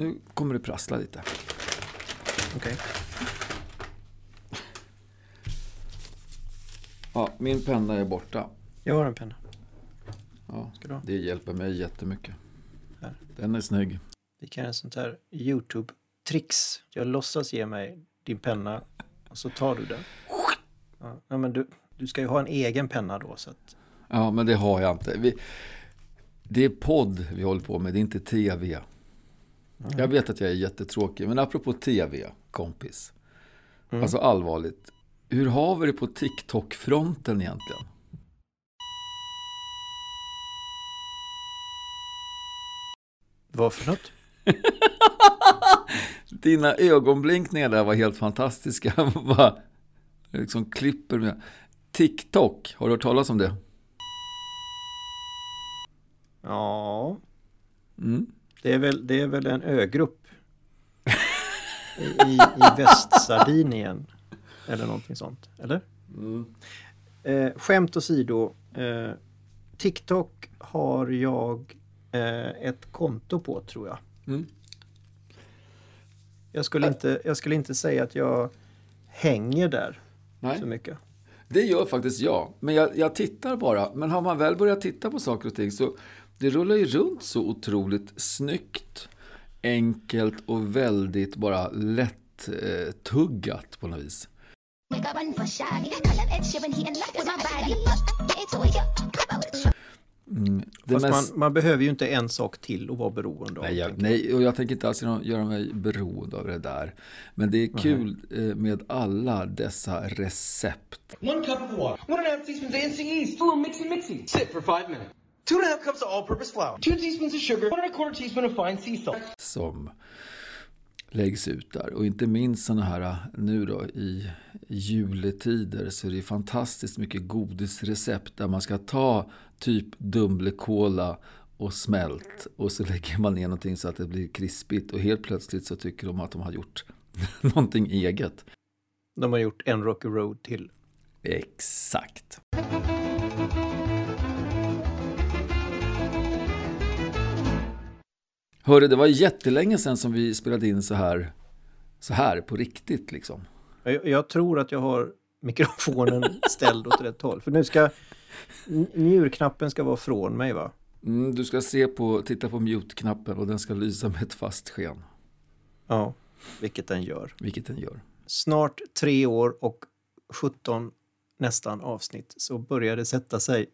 nu kommer det prassla lite. Okej. Ja, min penna är borta. Jag har en penna. Ja, det hjälper mig jättemycket. Här. Den är snygg. Vi kan göra sånt här YouTube-tricks. Jag låtsas ge mig din penna och så tar du den. Ja, men du, du ska ju ha en egen penna då så att... Ja, men det har jag inte. Vi, det är podd vi håller på med, det är inte tv. Jag vet att jag är jättetråkig, men apropå tv, kompis. Mm. Alltså allvarligt. Hur har vi det på TikTok-fronten egentligen? Vad för något? Dina ögonblinkningar där var helt fantastiska. Bara liksom klipper med. TikTok, har du hört talas om det? Ja, Mm. Det är väl, det är väl en ögrupp i, i, i Västsardinien. Eller någonting sånt, eller? Eh, skämt åsido, eh, TikTok har jag eh, ett konto på tror jag. Mm. Jag skulle, inte, jag skulle inte säga att jag hänger där så Nej, mycket. det gör faktiskt jag. Men jag, jag tittar bara. Men har man väl börjat titta på saker och ting så det rullar ju runt så otroligt snyggt, enkelt och väldigt bara lätt eh, tuggat på något vis. Mm. Fast mest- man, man behöver ju inte en sak till att vara beroende av. Nej, jag, nej, och jag tänker inte alls göra- mig beroende av det där. Men det är kul eh, med alla dessa recept. One cup of water. One and a half teaspoons of NC East. A little mixy mixy. Sit for five minutes. Two and a half cups of all-purpose flour. Two teaspoons of sugar. One and a quarter teaspoon of fine sea salt. som läggs ut där. Och inte minst sådana här nu då i juletider så är det fantastiskt mycket godisrecept där man ska ta typ Dumlekola och smält och så lägger man ner någonting så att det blir krispigt och helt plötsligt så tycker de att de har gjort någonting eget. De har gjort en Rocky Road till. Exakt. Hörru, det var jättelänge sedan som vi spelade in så här, så här på riktigt liksom. Jag, jag tror att jag har mikrofonen ställd åt rätt håll. För nu ska njurknappen ska vara från mig va? Mm, du ska se på, titta på mute-knappen och den ska lysa med ett fast sken, Ja, vilket den gör. vilket den gör. Snart tre år och 17 nästan avsnitt så börjar det sätta sig.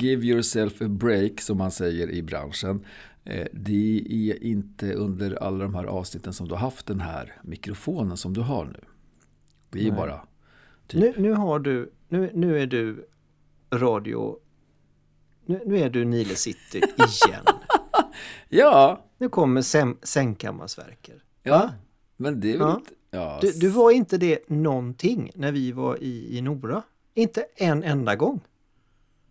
Give yourself a break, som man säger i branschen. Eh, Det är inte under alla de här avsnitten som du har haft den här mikrofonen som du har nu. Det är ju bara Typ. Nu, nu har du, nu, nu är du radio, nu, nu är du Nile City igen. Ja, nu kommer säng, sängkammarsverker. ja. Men det är väl Ja. inte... Ja, Du, du var inte det någonting när vi var i, i Nora. Inte en enda gång.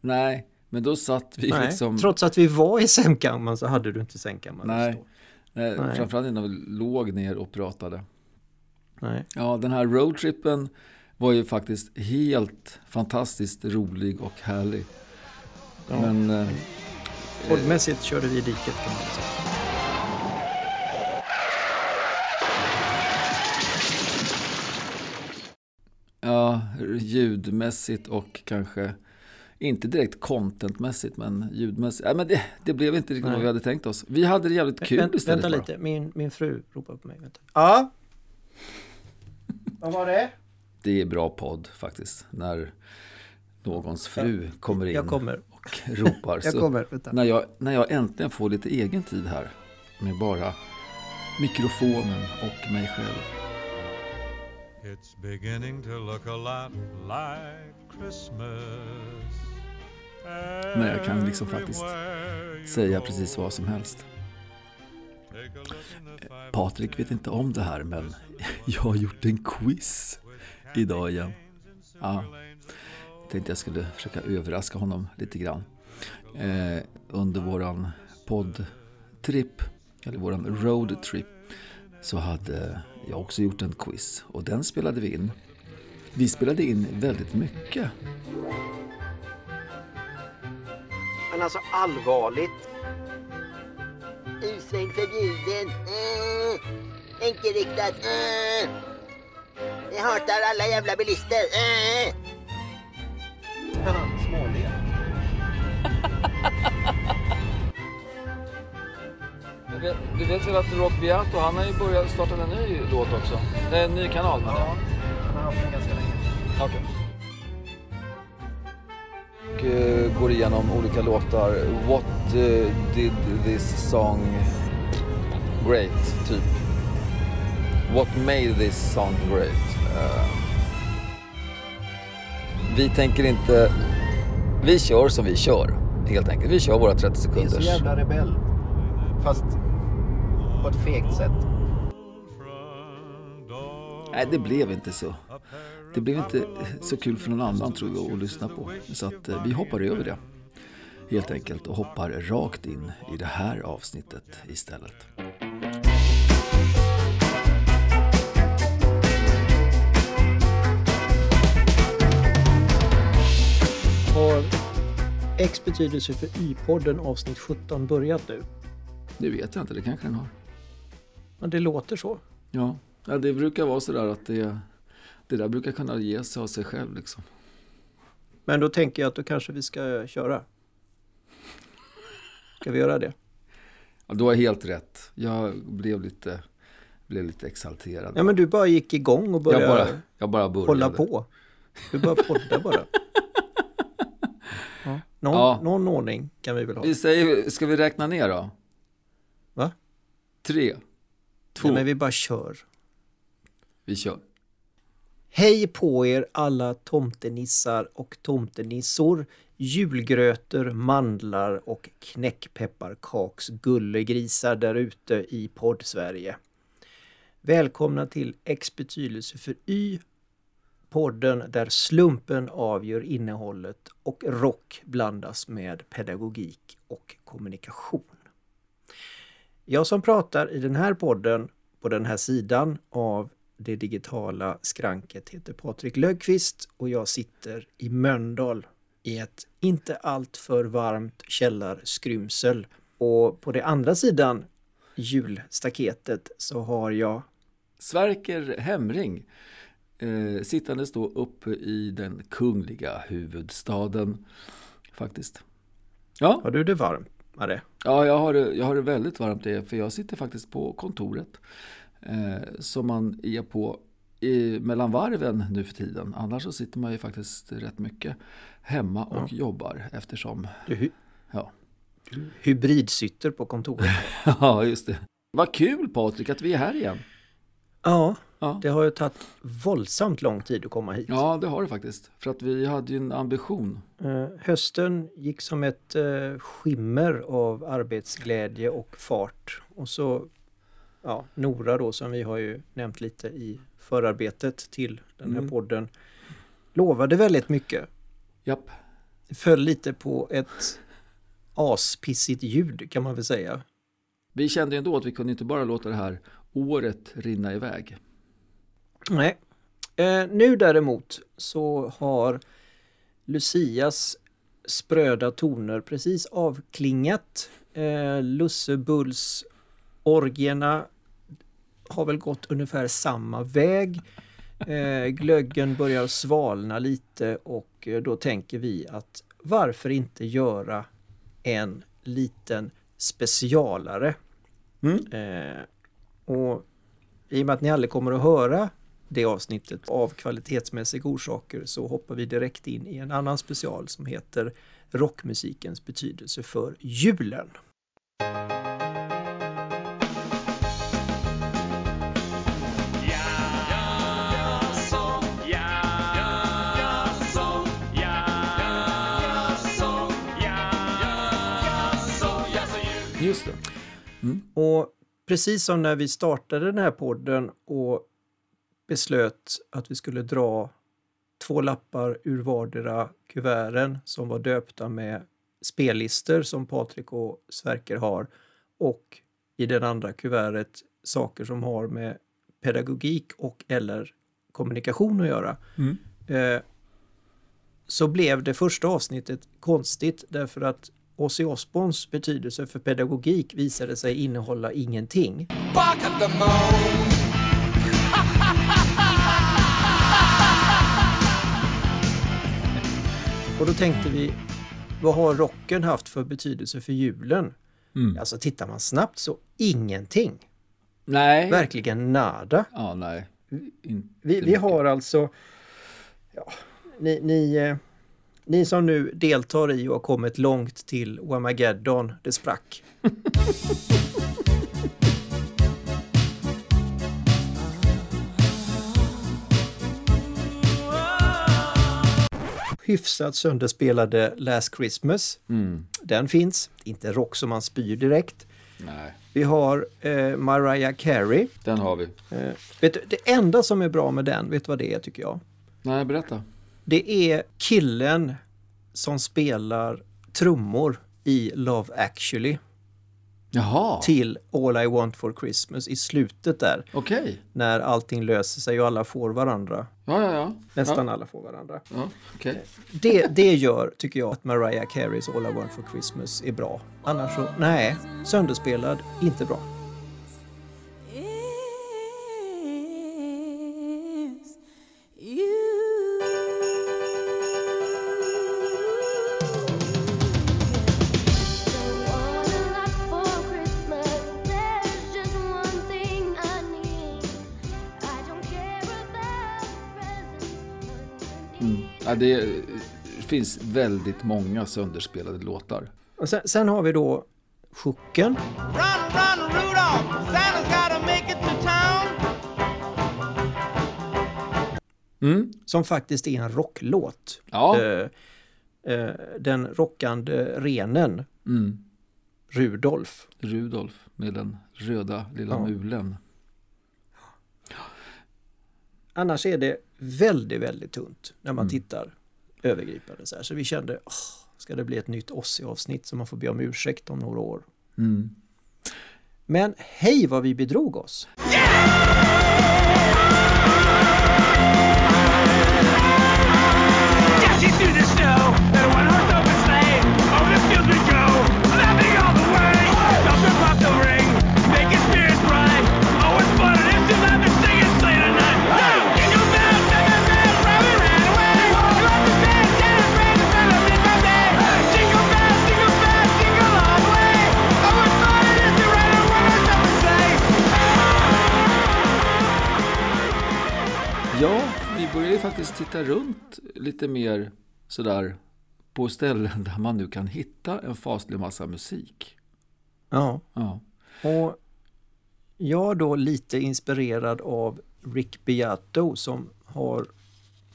Nej, men då satt vi Nej. liksom... Trots att vi var i sängkammaren så hade du inte sängkammaren Nej. Nej, Nej. Framförallt när vi låg ner och pratade. Nej. Ja, den här roadtrippen var ju faktiskt helt fantastiskt rolig och härlig. Ja. Men eh, Poddmässigt körde vi i diket kan man säga. ja, ljudmässigt och kanske inte direkt contentmässigt men ljudmässigt. Ja, men det, det blev inte riktigt Nej. vad vi hade tänkt oss. Vi hade det jävligt kul Vänt, istället. vänta bara. lite, min, min fru ropar på mig. Vänta. Ja? Vad var det? Det är bra podd faktiskt. När någons fru kommer in Jag kommer. och ropar. Jag kommer. Vänta. När, jag, när jag äntligen får lite egen tid här med bara mikrofonen och mig själv. It's beginning to look a lot like Christmas. När jag kan liksom faktiskt Säga precis vad som helst. Patrik vet inte om det här men jag har gjort en quiz idag igen. Ja, tänkte jag skulle försöka överraska honom lite grann. Eh, under våran poddtrip, eller våran roadtrip, så hade jag också gjort en quiz och den spelade vi in. Vi spelade in väldigt mycket. Men alltså allvarligt. U-sväng förbjuden. Äh, enkelriktat. Äh. Jag hatar alla jävla bilister. Äh. Smålen. Du vet, väl att Rock Beato, han har ju börjat starta en ny låt också? En ny kanal menar jag. han har haft den ganska länge. Okej. Och eh, går igenom olika låtar. What eh, did this song great, typ. What made this song great? Eh, vi tänker inte... Vi kör som vi kör, helt enkelt. Vi kör våra 30 Det är så sekunders. jävla rebell. Fast på ett fegt sätt. Nej, det blev inte så. Det blev inte så kul för någon annan tror jag att lyssna på. Så att eh, vi hoppar över det. Helt enkelt och hoppar rakt in i det här avsnittet istället. Har X betydelse för Y-podden avsnitt 17 börjat nu? Det vet jag inte, det kanske den har. Men det låter så. Ja, ja det brukar vara sådär att det, det där brukar kunna ge sig av sig själv liksom. Men då tänker jag att då kanske vi ska köra. Ska vi göra det? Ja, du har helt rätt. Jag blev lite, blev lite exalterad. Ja men du bara gick igång och började jag, bara, jag bara började. hålla på. Du bara podda bara. Ja. Någon, Ja. någon ordning kan vi väl ha. Vi säger, ska vi räkna ner då? Va? Tre, två, Nej, men vi bara kör. vi kör. Hej på er alla tomtenissar och tomtenissor, julgrötor, mandlar och knäckpepparkaks gullegrisar där ute i podd-Sverige. Välkomna till X betydelse för Y, podden där slumpen avgör innehållet och rock blandas med pedagogik och kommunikation. Jag som pratar i den här podden på den här sidan av det digitala skranket heter Patrik Löfqvist och jag sitter i Mölndal i ett inte alltför varmt källarskrymsel. Och på det andra sidan julstaketet så har jag Sverker Hemring, eh, sittandes då uppe i den kungliga huvudstaden. Faktiskt. Ja, Har du det varmare? ja jag, har det, jag har det väldigt varmt det, för jag sitter faktiskt på kontoret. Eh, som man är på i, mellan varven nu för tiden. Annars så sitter man ju faktiskt rätt mycket hemma och jobbar eftersom, Du ja. hybridsitter på kontoret. ja just det. Vad kul Patrik att vi är här igen. Ja, Ja. det har ju tagit våldsamt lång tid att komma hit. Ja, det har det faktiskt. För att vi hade ju en ambition. Eh, hösten gick som ett eh, skimmer av arbetsglädje och fart. Och så ja, Nora då som vi har ju nämnt lite i förarbetet till den här Mm. podden lovade väldigt mycket. Japp. Föll lite på ett aspissigt ljud kan man väl säga. Vi kände ändå att vi kunde inte bara låta det här året rinna iväg. Nej. Eh, nu däremot så har Lucias spröda toner precis avklingat. Eh, Lussebulls orgierna har väl gått ungefär samma väg. Eh, glöggen börjar svalna lite och eh, då tänker vi att varför inte göra en liten specialare. Eh, och i och med att ni aldrig kommer att höra det avsnittet av kvalitetsmässiga orsaker så hoppar vi direkt in i en annan special som heter Rockmusikens betydelse för julen. Just det. Och precis som när vi startade den här podden och beslöt att vi skulle dra två lappar ur vardera kuverten som var döpta med spellistor som Patrik och Sverker har och i den andra kuvertet saker som har med pedagogik och eller kommunikation att göra. Eh, så blev det första avsnittet konstigt därför att Ozzy Osbournes betydelse för pedagogik visade sig innehålla ingenting. Och då tänkte vi, vad har rocken haft för betydelse för julen? Mm. Alltså tittar man snabbt så ingenting. Nej. Verkligen nada. Ja, nej. Vi, vi har alltså, ja, ni, ni, eh, ni som nu deltar i och har kommit långt till Wamageddon, det sprack. Hyfsat sönderspelade Last Christmas. Mm. Den finns, inte rock som man spyr direkt. Nej, Vi har eh, Mariah Carey. den har vi. Eh, vet du, det enda som är bra med den, vet du vad det är tycker jag? Nej, berätta. Det är killen som spelar trummor i Love actually Jaha, till All I want for Christmas i slutet där. okej. När allting löser sig och alla får varandra. Ja, ja, ja. Nästan Ja, alla får varandra. ja okej. Det, det gör, tycker jag, att Mariah Careys All I want for Christmas är bra. Annars så, nej, sönderspelad, inte bra. Det finns väldigt många sönderspelade låtar. Och sen, sen har vi då Chocken. Run, run, Rudolph! Santa's gotta make it to town. Mm. som faktiskt är en rocklåt. Ja. Eh, eh, den rockande renen Mm. Rudolf. Rudolf med den röda lilla Ja. mulen. Annars är det väldigt, väldigt tunt när man Mm. tittar övergripande så här. Så vi kände, åh, ska det bli ett nytt Ossi-avsnitt som man får be om ursäkt om några år. Mm. Men hej vad vi bedrog oss! Dashing börjar ju faktiskt titta runt lite mer sådär på ställen där man nu kan hitta en faslig massa musik. Ja, Ja. och jag då lite inspirerad av Rick Beato som har,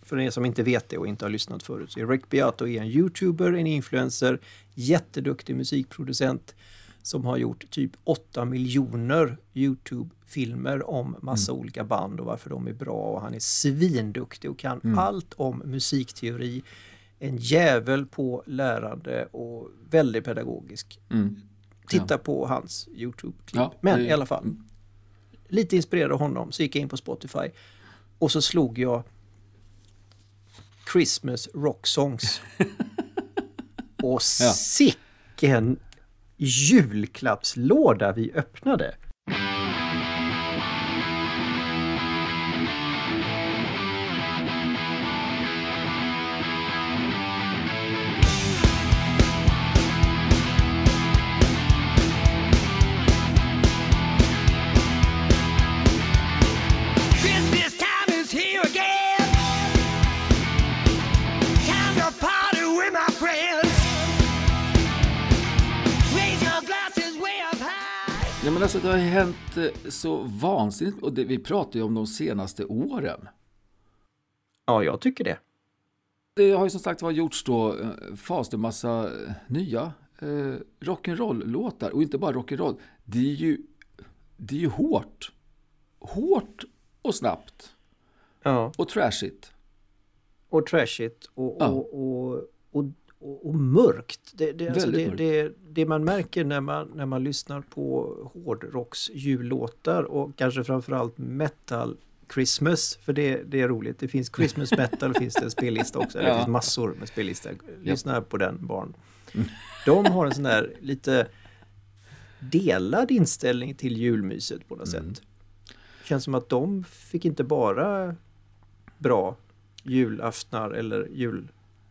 för er som inte vet det och inte har lyssnat förut, så är Rick Beato är en youtuber, en influencer, jätteduktig musikproducent som har gjort typ 8 miljoner Youtube-filmer om massa olika band och varför de är bra och han är svinduktig och kan allt om musikteori. En jävel på lärande och väldigt pedagogisk. Mm. Titta på hans Youtube-klipp. Ja, Men det- i alla fall, mm. lite inspirerad av honom så gick jag in på Spotify och så slog jag Christmas Rock Songs. och Ja. sicken julklappslåda vi öppnade. Men alltså, det har hänt eh, så vansinnigt och det, vi pratar ju om de senaste åren. Ja, jag tycker det. Det har ju som sagt var gjorts då eh, faslig massa eh, nya eh, rock'n'roll-låtar. Och inte bara rock'n'roll. Det är ju, det är ju hårt. Hårt och snabbt. Ja, Och trashigt. och trashigt och, Ja. och, och, och, och, och mörkt. Det, det, alltså det, mörkt. det, det man märker när man, när man lyssnar på hårdrocks jullåtar och kanske framförallt metal Christmas, för det, det är roligt. Det finns Christmas metal, finns det en spellista också. Eller Det Ja. finns massor med spellistor. Lyssna på den barn. De har en sån där lite delad inställning till julmyset på något Mm. sätt. Känns som att de fick inte bara bra julaftnar eller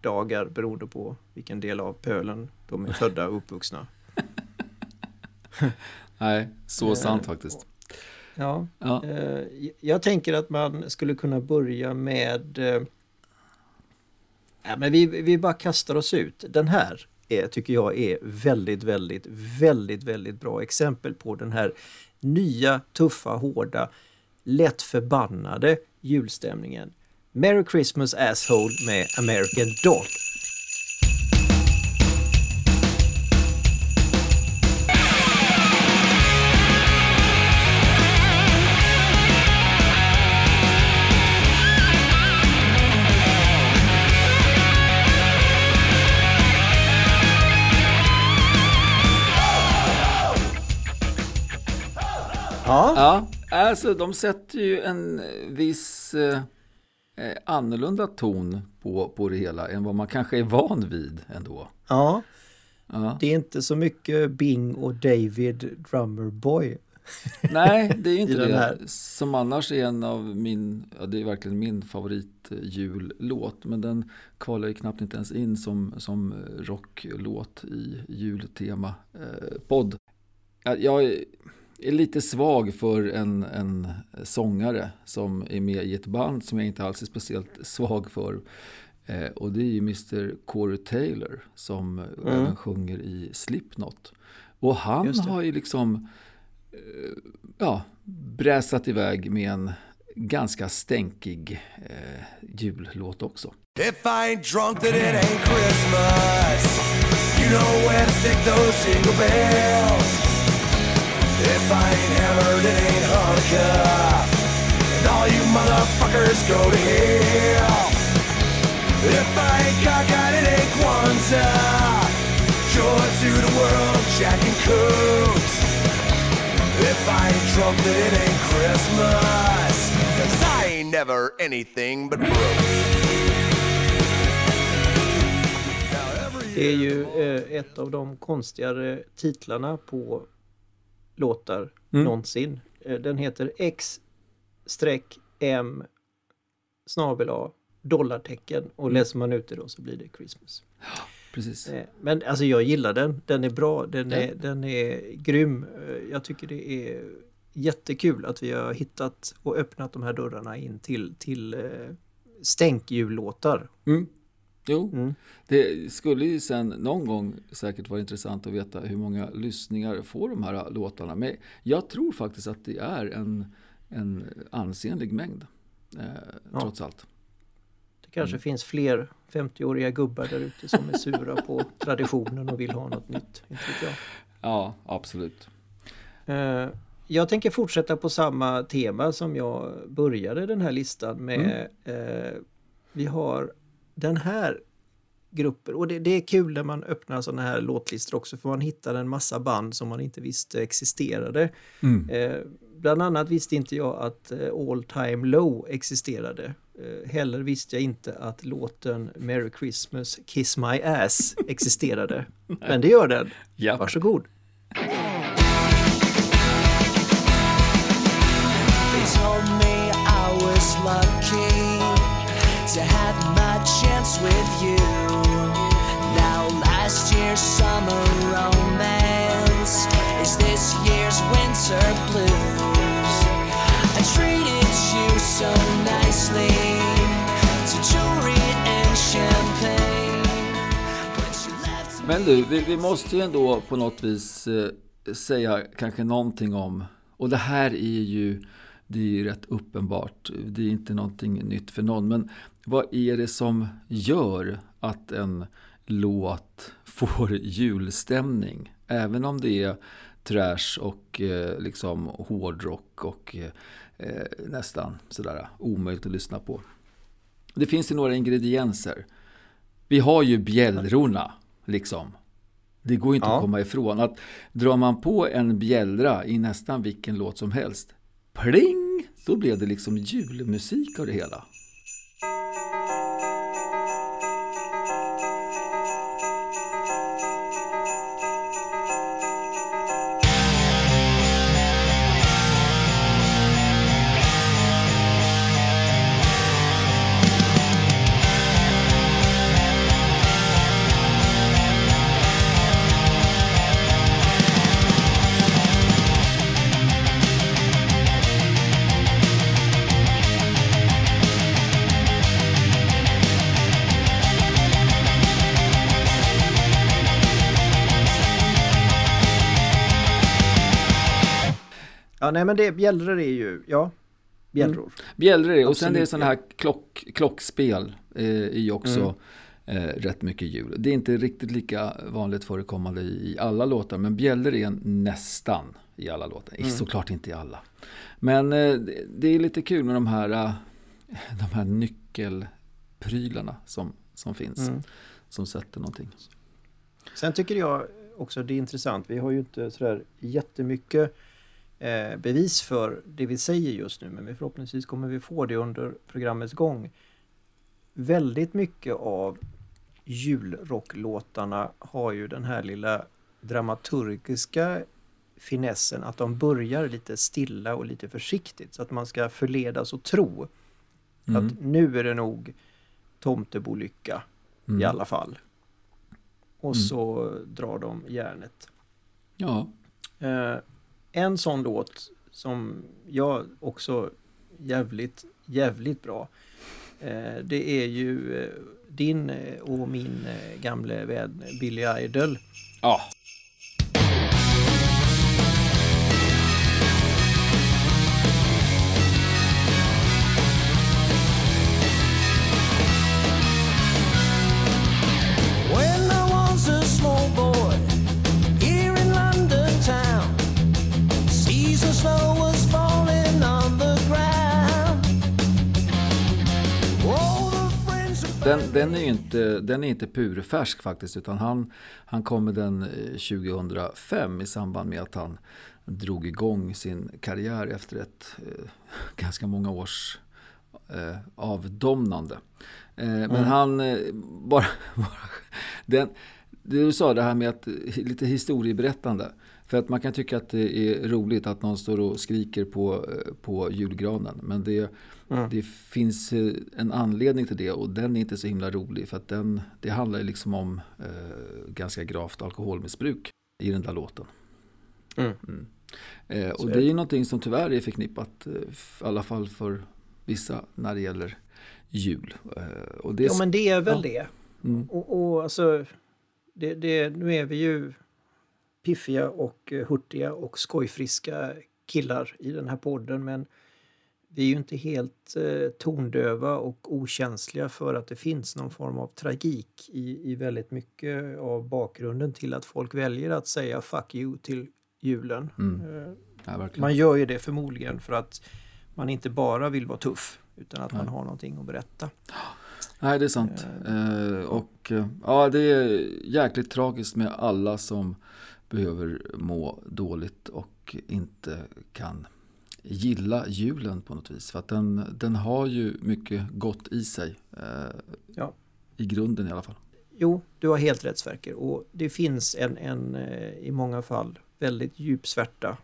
juldagar beroende på vilken del av pölen de är födda och uppvuxna. Nej, så Eh, sant faktiskt. Ja, Ja. eh, jag tänker att man skulle kunna börja med... Eh, ja, men vi, vi bara kastar oss ut. Den här är, tycker jag är väldigt, väldigt, väldigt, väldigt bra exempel på den här nya, tuffa, hårda, lätt förbannade julstämningen. Merry Christmas Asshole med American Dog. Ja, Ja, alltså de sätter ju en viss eh, annorlunda ton på, på det hela än vad man kanske är van vid ändå. ja, Ja. det är inte så mycket Bing och David Drummer Boy. Nej, det är inte det. Som annars är en av min, ja, det är verkligen min favoritjullåt. Men den kvalar ju knappt inte ens in som, som rocklåt i jultema eh, podd. Ja, Jag är- lite svag för en, en sångare som är med i ett band som jag inte alls är speciellt svag för. Eh, och det är ju Mr Corey Taylor som även sjunger i Slipknot. Och han har ju liksom eh, ja, bräsat iväg med en ganska stänkig eh, jullåt också. If I ain't drunk, then it ain't Christmas. You know where to stick those jingle bells. If I ain't hammered, it ain't Hanukkah. And all you motherfuckers go to hell. If I ain't cockeyed, it ain't Kwanzaa. Joy to the world, Jack and Cooks. If I ain't drunk, then it ain't Christmas. Cause I ain't never anything but broke. Det är ju eh, ett av de konstigare titlarna på låtar Mm. någonsin. Eh, den heter X-M snabel A dollartecken och Mm. läser man ut det då så blir det Christmas. Precis. Eh, Men alltså jag gillar den. Den är bra. Den är, den är grym. Eh, Jag tycker det är jättekul att vi har hittat och öppnat de här dörrarna in till, till stänkjullåtar. Mm. Jo, Mm. det skulle ju sen någon gång säkert vara intressant att veta hur många lyssningar får de här låtarna. Men jag tror faktiskt att det är en, en ansenlig mängd. Eh, Ja. Trots allt. Det kanske finns fler 50-åriga gubbar där ute som är sura på traditionen och vill ha något nytt. Inte jag. Ja, absolut. Eh, Jag tänker fortsätta på samma tema som jag började den här listan med. Eh, Vi har den här gruppen och det, det är kul när man öppnar sådana här låtlistor också för man hittar en massa band som man inte visste existerade. Eh, bland annat visste inte jag att eh, All Time Low existerade. Eh, heller visste jag inte att låten Merry Christmas Kiss My Ass existerade. Men det gör den. Ja. Varsågod. They told me I was lucky to have my chance with you. Now last year's summer romance is this year's winter blues. I treated you so nicely to jewelry and champagne. Men du, vi, vi måste ju ändå på något vis eh, säga kanske någonting om, och det här är ju, det är ju rätt uppenbart, det är inte någonting nytt för någon, men vad är det som gör att en låt får julstämning? Även om det är trash och eh, liksom hårdrock och eh, nästan sådär omöjligt att lyssna på. Det finns ju några ingredienser. Vi har ju bjällrorna, liksom. Det går ju inte Ja. att komma ifrån att drar man på en bjällra i nästan vilken låt som helst, pling, då blev det liksom julmusik av det hela. Ja, nej men det, bjällror är ju, ja, bjällror. Bjällror är och sen Absolut, det är sådana här klock, klockspel eh, är ju också Mm. eh, rätt mycket jul. Det är inte riktigt lika vanligt förekommande i, i alla låtar men bjällror är nästan i alla låtar. Mm. Såklart inte i alla. Men eh, det, det är lite kul med de här, eh, de här nyckelprylarna som, som finns. Mm. Som sätter någonting. Sen tycker jag också det är intressant. Vi har ju inte sådär jättemycket eh, bevis för det vi säger just nu. Men vi förhoppningsvis kommer vi få det under programmets gång. Väldigt mycket av julrocklåtarna har ju den här lilla dramaturgiska finessen att de börjar lite stilla och lite försiktigt så att man ska förledas och tro Mm. att nu är det nog tomtebolycka Mm. i alla fall. Och Mm. så drar de järnet. Ja, Eh, en sån låt som jag också jävligt, jävligt bra. Eh, det är ju eh, din eh, och min eh, gamle vän Billy Idol. ja. Den, den är ju inte, den är inte purfärsk faktiskt utan han, han kom med den eh, 2005 i samband med att han drog igång sin karriär efter ett eh, ganska många års eh, avdomnande. Eh, Men han eh, bara, bara den, det du sa det här med att eh, lite historieberättande. För att man kan tycka att det är roligt att någon står och skriker på, eh, på julgranen. Men det, det finns eh, en anledning till det och den är inte så himla rolig. För att den, det handlar liksom om eh, ganska gravt alkoholmissbruk i den där låten. Mm. Mm. Eh, och det är ju någonting som tyvärr är förknippat, eh, i alla fall för vissa när det gäller jul. Eh, och det är Ja men det är väl Ja. det. Mm. Och, och alltså, det, det, nu är vi ju piffiga och eh, hurtiga och skojfriska killar i den här podden men vi är ju inte helt eh, tondöva och okänsliga för att det finns någon form av tragik i, i väldigt mycket av bakgrunden till att folk väljer att säga fuck you till julen. Mm. Eh, Ja, man gör ju det förmodligen för att man inte bara vill vara tuff utan att man Nej. har någonting att berätta. Nej, det är sant. Eh, och eh, ja, det är jäkligt tragiskt med alla som behöver må dåligt och inte kan gilla julen på något vis. För att den, den har ju mycket gott i sig. Eh, Ja. I grunden i alla fall. Jo, du har helt rätt Sverker. Och det finns en, en eh, i många fall väldigt djup svärta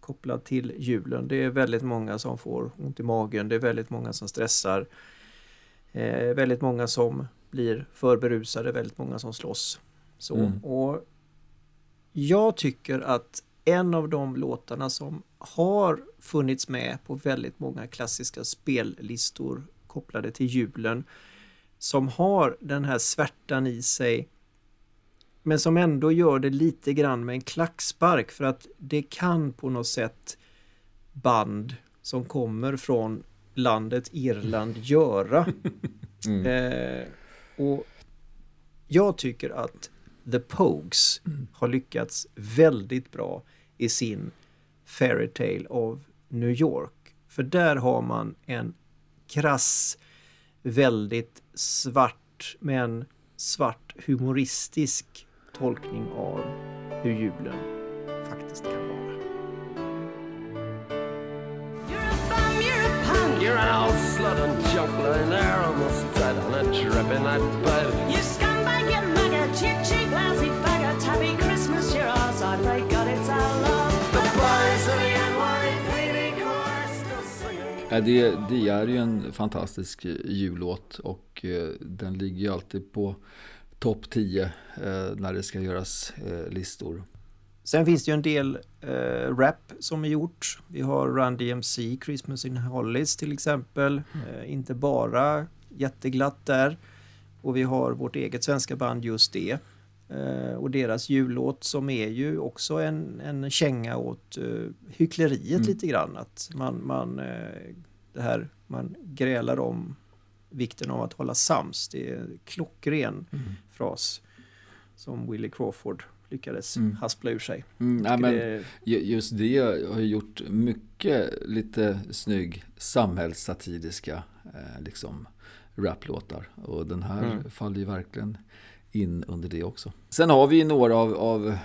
kopplad till julen. Det är väldigt många som får ont i magen. Det är väldigt många som stressar. Eh, väldigt många som blir för berusade. Väldigt många som slåss. Så, Mm. och jag tycker att en av de låtarna som har funnits med på väldigt många klassiska spellistor kopplade till julen som har den här svärtan i sig men som ändå gör det lite grann med en klackspark för att det kan på något sätt band som kommer från landet Irland göra. Eh, och jag tycker att The Pogues har lyckats väldigt bra i sin Fairy Tale of New York. För där har man en krass, väldigt svart men svart humoristisk tolkning av hur julen faktiskt kan vara. You're a bum, you're a punk, you're an old slut and lying there almost dead on a dripping night bed. You scumbag, you Ja, det, det är ju en fantastisk eh, jullåt och eh, den ligger ju alltid på topp 10 eh, när det ska göras listor. Sen finns det ju en del eh, rap som är gjort. Vi har Run DMC, Christmas in Hollies till exempel. Eh, inte bara jätteglatt där. Och vi har vårt eget svenska band Just det. Eh, och deras jullåt som är ju också en, en känga åt uh, hyckleriet Mm. lite grann. Att man, man, eh, det här, man grälar om vikten av att hålla sams. Det är en klockren Mm. fras som Willie Crawford lyckades Mm. haspla ur sig. Mm, nej, men det- ju- just det har gjort mycket lite snygg samhällssatiriska eh, liksom raplåtar. Och den här Mm. faller ju verkligen in under det också. Sen har vi ju några av, av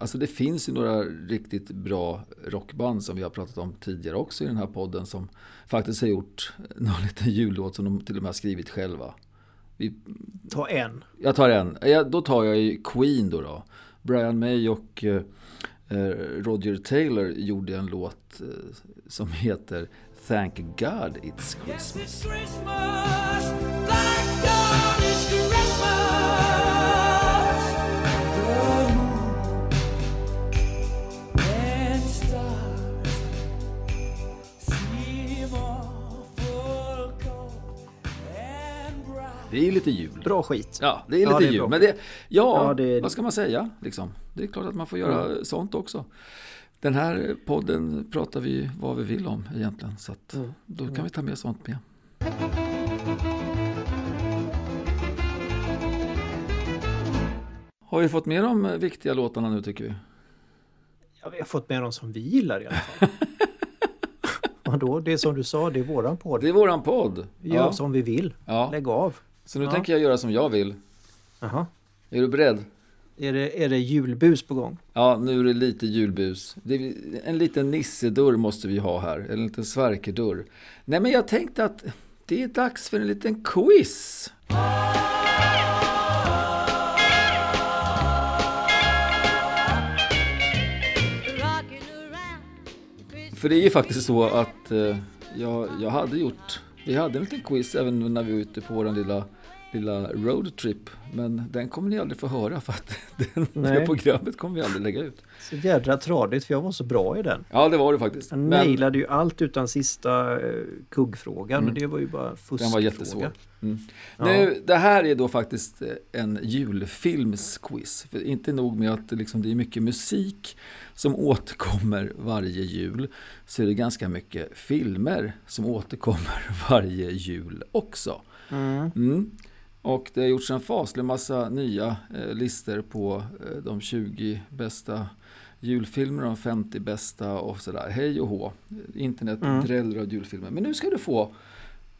Alltså det finns ju några riktigt bra rockband som vi har pratat om tidigare också i den här podden som faktiskt har gjort någon liten jullåt som de till och med har skrivit själva. Vi, Ta en. jag tar en. Ja, då tar jag ju Queen då. då. Brian May och eh, eh, Roger Taylor gjorde en låt eh, som heter Thank God It's Christmas. It's Christmas. Det är lite jul. Bra skit. Ja, det är Ja, lite det är jul. Men det, ja, Ja, det är- vad ska man säga? Liksom? Det är klart att man får göra sånt också. Den här podden pratar vi vad vi vill om egentligen. Så att Mm. då kan vi ta med sånt med. Har vi fått med de viktiga låtarna nu tycker vi? Ja, vi har fått med dem som vi gillar i alla fall. Vadå? Det är som du sa, det är våran podd. Det är våran podd. Vi gör Ja. som vi vill. Ja. Lägg av. Så nu Ja. tänker jag göra som jag vill. Jaha. Är du beredd? Är det, är det julbus på gång? Ja, nu är det lite julbus. Det en liten nissedörr måste vi ha här, eller en liten svärkerdörr. Nej, men jag tänkte att det är dags för en liten quiz. För det är ju faktiskt så att eh, jag, jag hade gjort, vi hade en liten quiz även när vi var ute på vår lilla, lilla roadtrip. Men den kommer ni aldrig få höra för att den, det programmet kommer vi aldrig lägga ut. Så jädra tradigt för jag var så bra i den. Ja, det var det faktiskt. Jag Men nailade ju allt utan sista eh, kuggfrågan men det var ju bara fuskfråga. den var jättesvår. Mm. Ja. Nu, det här är då faktiskt eh, en julfilmsquiz. För inte nog med att det, liksom, det är mycket musik som återkommer varje jul. Så är det ganska mycket filmer som återkommer varje jul också. Mm. Mm. Och det har gjorts en faslig massa nya eh, listor på eh, de 20 bästa julfilmer, de 50 bästa och sådär. Hej och hå. Internet Mm. dräller av julfilmer. Men nu ska du få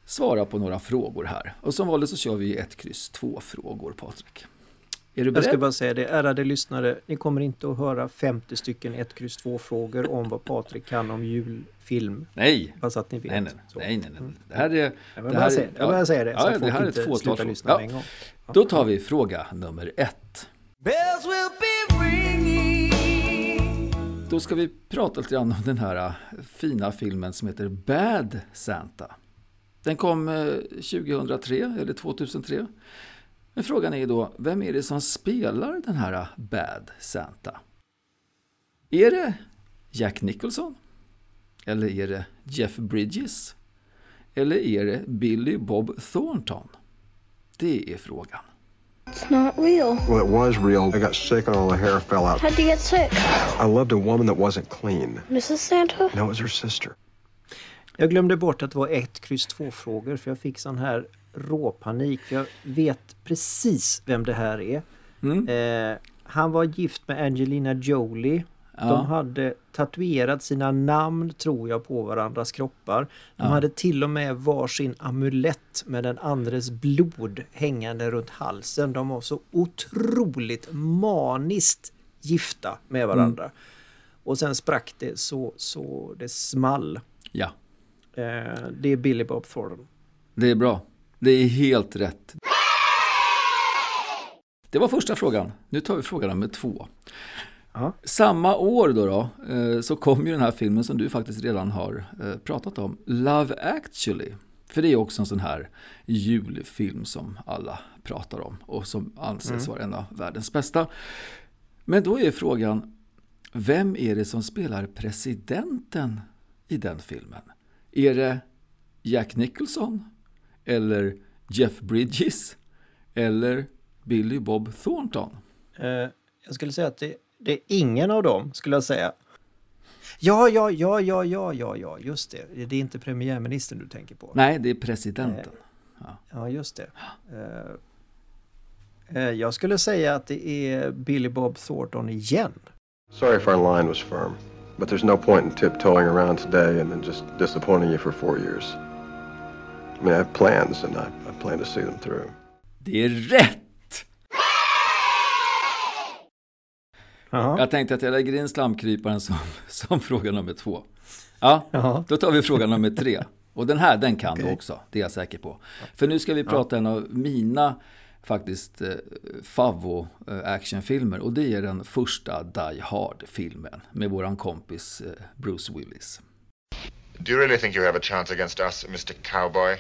svara på några frågor här. Och som vanligt så kör vi ett kryss två frågor, Patrik. Är du Jag ska beredd? bara säga det, ärade lyssnare, ni kommer inte att höra 50 stycken 1, X, 2 frågor om vad Patrik kan om julfilm. Nej. Bara så att ni vet. Nej, nej, nej, nej, nej. Det här är... Jag det vill bara säga, jag bara säger det, Ja, så att det folk här är ett inte fåtal slutar lyssna Ja. en gång. Då tar vi fråga nummer ett. Bells will be ringing. Då ska vi prata lite grann om den här äh, fina filmen som heter Bad Santa. Den kom eh, 2003 eller 2003. Men frågan är ju då, vem är det som spelar den här Bad Santa? Är det Jack Nicholson? Eller är det Jeff Bridges? Eller är det Billy Bob Thornton? Det är frågan. It's not real. Well, it was real. I got sick and all the hair fell out. How'd you get sick? I loved a woman that wasn't clean. Mrs. Santa? No, it was her sister. Jag glömde bort att det var ett kryss två frågor för jag fick sån här råpanik. För jag vet precis vem det här är. Mm. Eh, han var gift med Angelina Jolie. Ja. De hade tatuerat sina namn tror jag på varandras kroppar. De Ja. hade till och med varsin amulett med den andres blod hängande runt halsen. De var så otroligt maniskt gifta med varandra. Mm. Och sen sprack det så, så det small. Ja, Eh, det är Billy Bob Thornton. det är bra. Det är helt rätt. Det var första frågan. Nu tar vi fråga nummer två. Ja. Samma år då, då eh, så kom ju den här filmen som du faktiskt redan har eh, pratat om, Love actually. För det är också en sån här julfilm som alla pratar om och som anses vara en av världens bästa. Men då är frågan, vem är det som spelar presidenten i den filmen? Är det Jack Nicholson? Eller Jeff Bridges? Eller Billy Bob Thornton? Eh, jag skulle säga att det, det är ingen av dem, skulle jag säga. Ja, ja, ja, ja, ja, ja, ja, just det. Det är inte premiärministern du tänker på. Nej, det är presidenten. Ja, just det. Eh, eh, jag skulle säga att det är Billy Bob Thornton igen. Sorry if our line was firm, but there's no point in tiptoeing around today and then just disappointing you for four years. I mean, I have plans and I, I plan to see them through. Det är rätt! Ja. Jag tänkte att jag lägger in slamkryparen som, som fråga nummer två. Ja, Ja. då tar vi fråga nummer tre. Och den här, den kan du Okej. också, det är jag säker på. För nu ska vi prata en av mina faktiskt eh, favvo eh, actionfilmer och det är den första Die Hard-filmen med våran kompis eh, Bruce Willis. Do you really think you have a chance against us, Mr. Cowboy?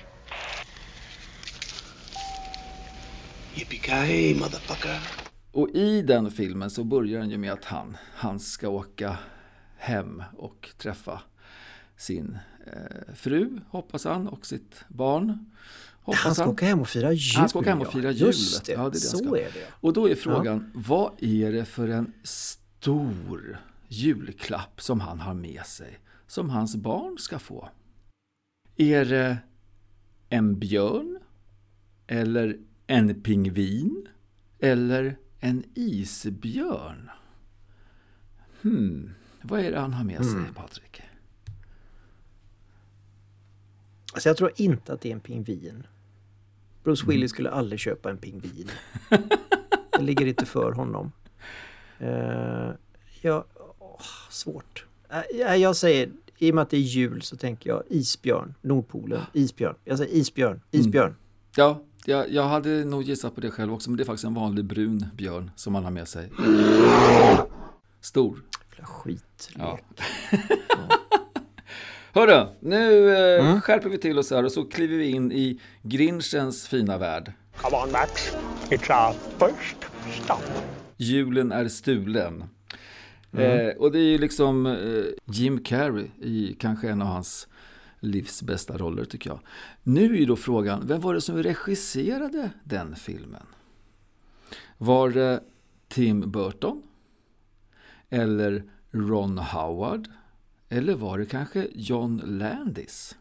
Yippee-ki-yay, motherfucker. Och i den filmen så börjar den ju med att han, han ska åka hem och träffa sin eh, fru, hoppas han, och sitt barn. Hoppas Han ska åka hem och fira jul. Han ska åka hem och fira ja. jul. Just det, Ja, det är det han så är det. Och då är frågan, vad är det för en stor julklapp som han har med sig, som hans barn ska få? Är det en björn? Eller en pingvin? Eller en isbjörn? Hmm, vad är det han har med sig, Mm. Patrik? Alltså jag tror inte att det är en pingvin. Bruce Mm. Willis skulle aldrig köpa en pingvin. det ligger inte för honom. Uh, ja, åh, svårt. Uh, ja, jag säger, i och med att det är jul så tänker jag isbjörn, Nordpolen, isbjörn. Jag säger isbjörn, isbjörn. Ja, jag, jag hade nog gissat på det själv också, men det är faktiskt en vanlig brun björn som han har med sig. Stor. Jävla skitlek. Ja. Hörru, nu eh, Mm. skärper vi till oss här och så kliver vi in i Grinchens fina värld. Come on, Max. It's our first stop. Julen är stulen. Mm. Eh, och det är ju liksom eh, Jim Carrey i kanske en av hans livs bästa roller tycker jag. Nu är ju då frågan, vem var det som regisserade den filmen? Var det Tim Burton? Eller Ron Howard? Eller var det kanske John Landis?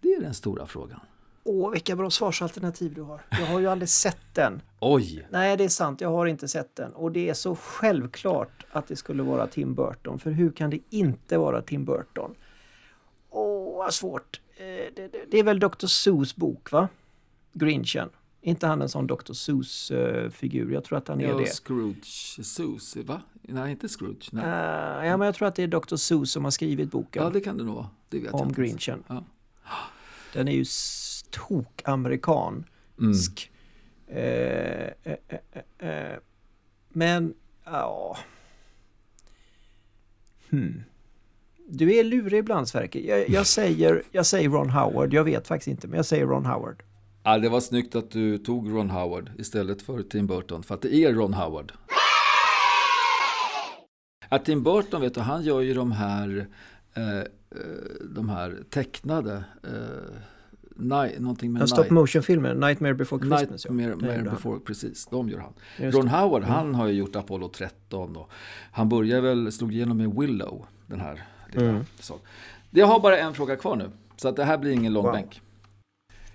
Det är den stora frågan. Åh, vilka bra svarsalternativ du har. Jag har ju aldrig sett den. Oj! Nej, det är sant. Jag har inte sett den. Och det är så självklart att det skulle vara Tim Burton. För hur kan det inte vara Tim Burton? Åh, vad svårt. Eh, Det, det, det är väl Dr. Seuss bok, va? Grinchen. Inte han en sån Dr. Seuss-figur? Jag tror att han är Ja, det. Scrooge Seuss, va? Nej, inte Scrooge. Nej. Eh, ja, men jag tror att det är Dr. Seuss som har skrivit boken Ja, det kan det nog vara. Det vet jag om ens. Grinchen. Ja. Den är ju tok-amerikansk. Mm. Eh, eh, eh, eh, eh. Men, ja... Hmm. Du är lurig ibland Sverker. Jag, jag, säger, jag säger Ron Howard. Jag vet faktiskt inte, men jag säger Ron Howard. Ja, det var snyggt att du tog Ron Howard istället för Tim Burton, för att det är Ron Howard. Ja, Tim Burton, vet du, han gör ju de här, eh, eh, de här tecknade, eh, nej, någonting med En stop night. motion-filmer, Nightmare before Christmas. ja. Nightmare gjorde han. before, precis, de gör han. Just Ron det. Howard, Mm. han har ju gjort Apollo 13 och han började väl, slog igenom med Willow, den här lilla. Mm. Så. Jag har bara en fråga kvar nu, så att det här blir ingen lång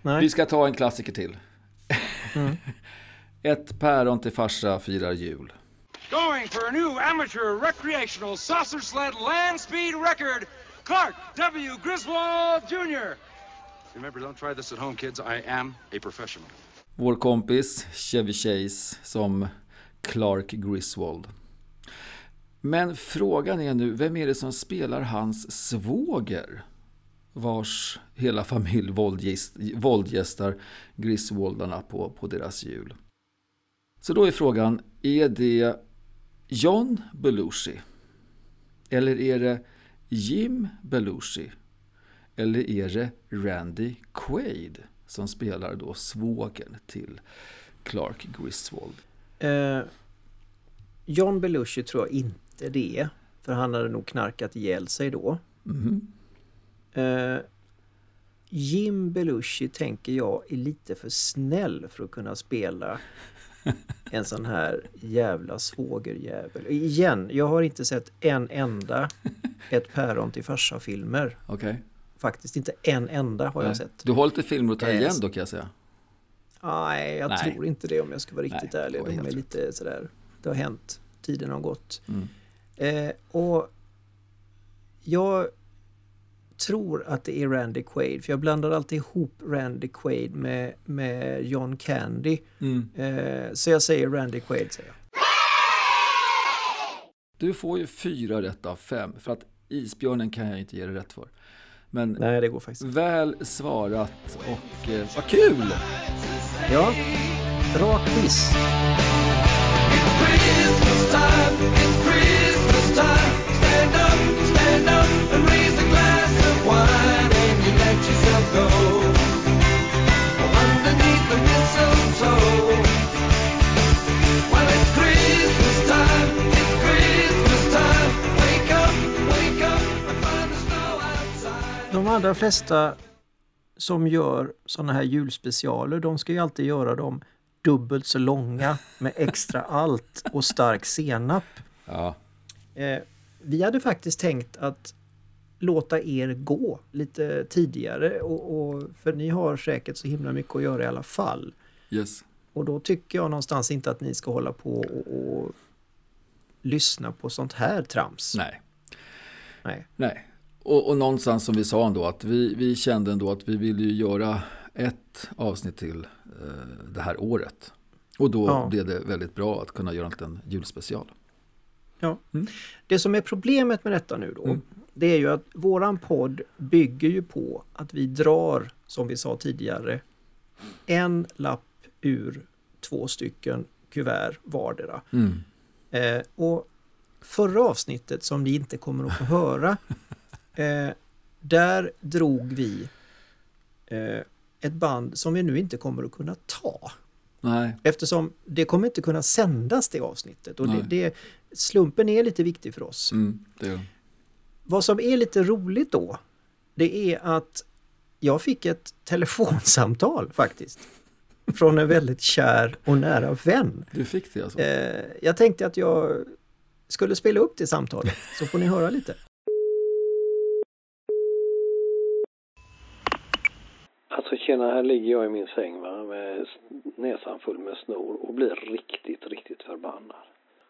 Wow. Vi ska ta en klassiker till. Mm. Ett päron till farsa firar jul. Going for a new amateur recreational saucer sled land speed record, Clark W. Griswold Jr. Remember, don't try this at home, kids. I am a professional. Vår kompis Chevy Chase som Clark Griswold. Men frågan är nu, vem är det som spelar hans svåger? Vars hela familj våldgäst- våldgästar Griswoldarna på, på deras jul. Så då är frågan, är det John Belushi? Eller är det Jim Belushi? Eller är det Randy Quaid som spelar då svågen till Clark Griswold? Eh, John Belushi tror jag inte det. För han hade nog knarkat ihjäl sig då. Mhm. Eh, Jim Belushi tänker jag är lite för snäll för att kunna spela en sån här jävla svågerjävel. Igen, jag har inte sett en enda Ett päron till farsa-filmer. Okej. Faktiskt inte en enda har jag Nej. sett. Du har lite filmer att ta Eh, igen då kan jag säga. Nej, jag Nej. tror inte det om jag ska vara riktigt Nej, ärlig. De är lite sådär, det har hänt, tiden har gått. Mm. Eh, och jag tror att det är Randy Quaid, för jag blandar alltid ihop Randy Quaid med, med John Candy. Mm. Eh, så jag säger Randy Quaid, säger jag. Du får ju fyra rätt av fem. För att isbjörnen kan jag inte ge dig rätt för. Men Nej, det går faktiskt väl svarat och eh, vad kul! Ja, bra quiz. Allra flesta som gör sådana här julspecialer, de ska ju alltid göra dem dubbelt så långa med extra allt och stark senap. Ja, Eh, vi hade faktiskt tänkt att låta er gå lite tidigare och, och, för ni har säkert så himla mycket att göra i alla fall. yes. Och då tycker jag någonstans inte att ni ska hålla på och, och lyssna på sånt här trams. Nej. Nej. Nej. Och, och någonstans som vi sa ändå att vi, vi kände ändå att vi ville ju göra ett avsnitt till eh, det här året. Och då Ja. blev det väldigt bra att kunna göra en liten julspecial. Ja. Det som är problemet med detta nu då, det är ju att våran podd bygger ju på att vi drar, som vi sa tidigare, en lapp ur två stycken kuvert vardera. Mm. Eh, och förra avsnittet som ni inte kommer att få höra, eh, där drog vi eh, ett band som vi nu inte kommer att kunna ta. Nej, Eftersom det kommer inte kunna sändas det avsnittet. Och det, det, slumpen är lite viktig för oss. mm, Vad som är lite roligt då, det är att jag fick ett telefonsamtal faktiskt. Från en väldigt kär och nära vän. Du fick det alltså? Eh, jag tänkte att jag skulle spela upp det samtalet, så får ni höra lite. Alltså tjena, här ligger jag i min säng va, med näsan full med snor och blir riktigt, riktigt förbannad.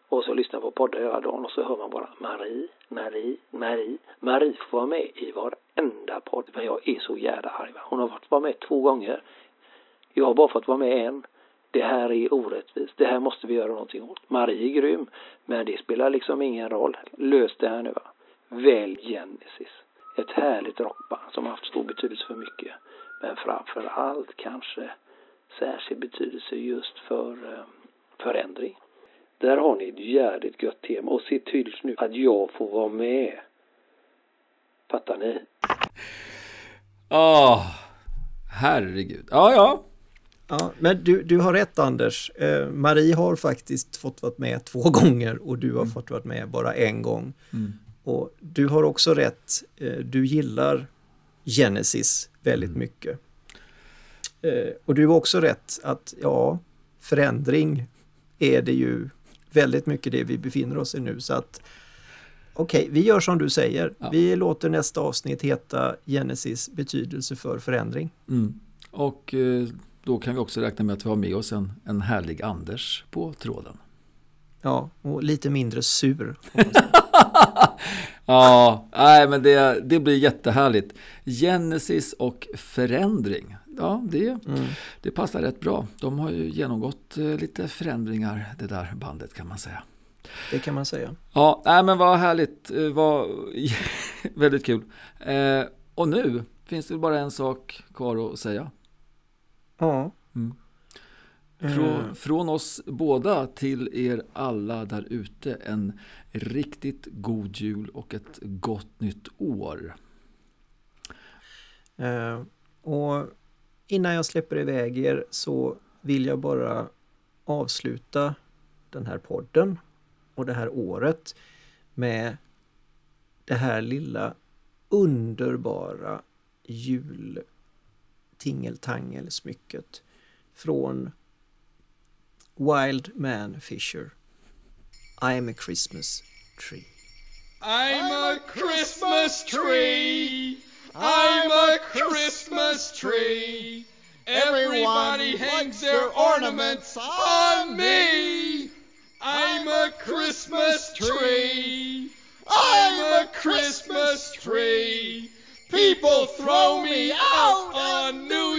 Och så lyssnar jag på poddar hela dagen och så hör man bara Marie, Marie, Marie. Marie får vara med i varenda podd. Men jag är så jävla arg va. Hon har fått vara med två gånger. Jag har bara fått vara med en. Det här är orättvist. Det här måste vi göra någonting åt. Marie är grym. Men det spelar liksom ingen roll. Lös det här nu va. Välj Genesis. Ett härligt rockband som har haft stor betydelse för mycket. Men framför allt kanske särskild betydelse just för eh, förändring. Där har ni ett jävligt gött tema och se till nu att jag får vara med. Fattar ni? Ah, herregud. Ja, ja. Ja, men du, du har rätt Anders. Eh, Marie har faktiskt fått vara med två gånger och du har fått vara med bara en gång. Mm. Och du har också rätt. Eh, du gillar Genesis väldigt Mm. mycket. Eh, och du har också rätt att ja, förändring är det ju väldigt mycket det vi befinner oss i nu. Så att okej, vi gör som du säger. Ja. Vi låter nästa avsnitt heta Genesis betydelse för förändring. Mm. Och eh, då kan vi också räkna med att vi har med oss en, en härlig Anders på tråden. Ja, och lite mindre sur. Ja, nej men det, det blir jättehärligt. Genesis och förändring. Ja, det, Mm. det passar rätt bra. De har ju genomgått eh, lite förändringar, det där bandet kan man säga. Det kan man säga. Ja, nej men vad härligt. Eh, Vad, väldigt kul. Eh, och nu finns det bara en sak kvar att säga. Ja. Mm. Eh, Från, från oss båda till er alla där ute en riktigt god jul och ett gott nytt år. Eh, och innan jag släpper iväg er så vill jag bara avsluta den här podden och det här året med det här lilla underbara jultingeltangelsmycket från Wild Man Fisher. I am a Christmas tree. I'm a Christmas tree. I'm a Christmas tree. Everybody hangs their ornaments on me. I'm a Christmas tree. I'm a Christmas tree. People throw me out on New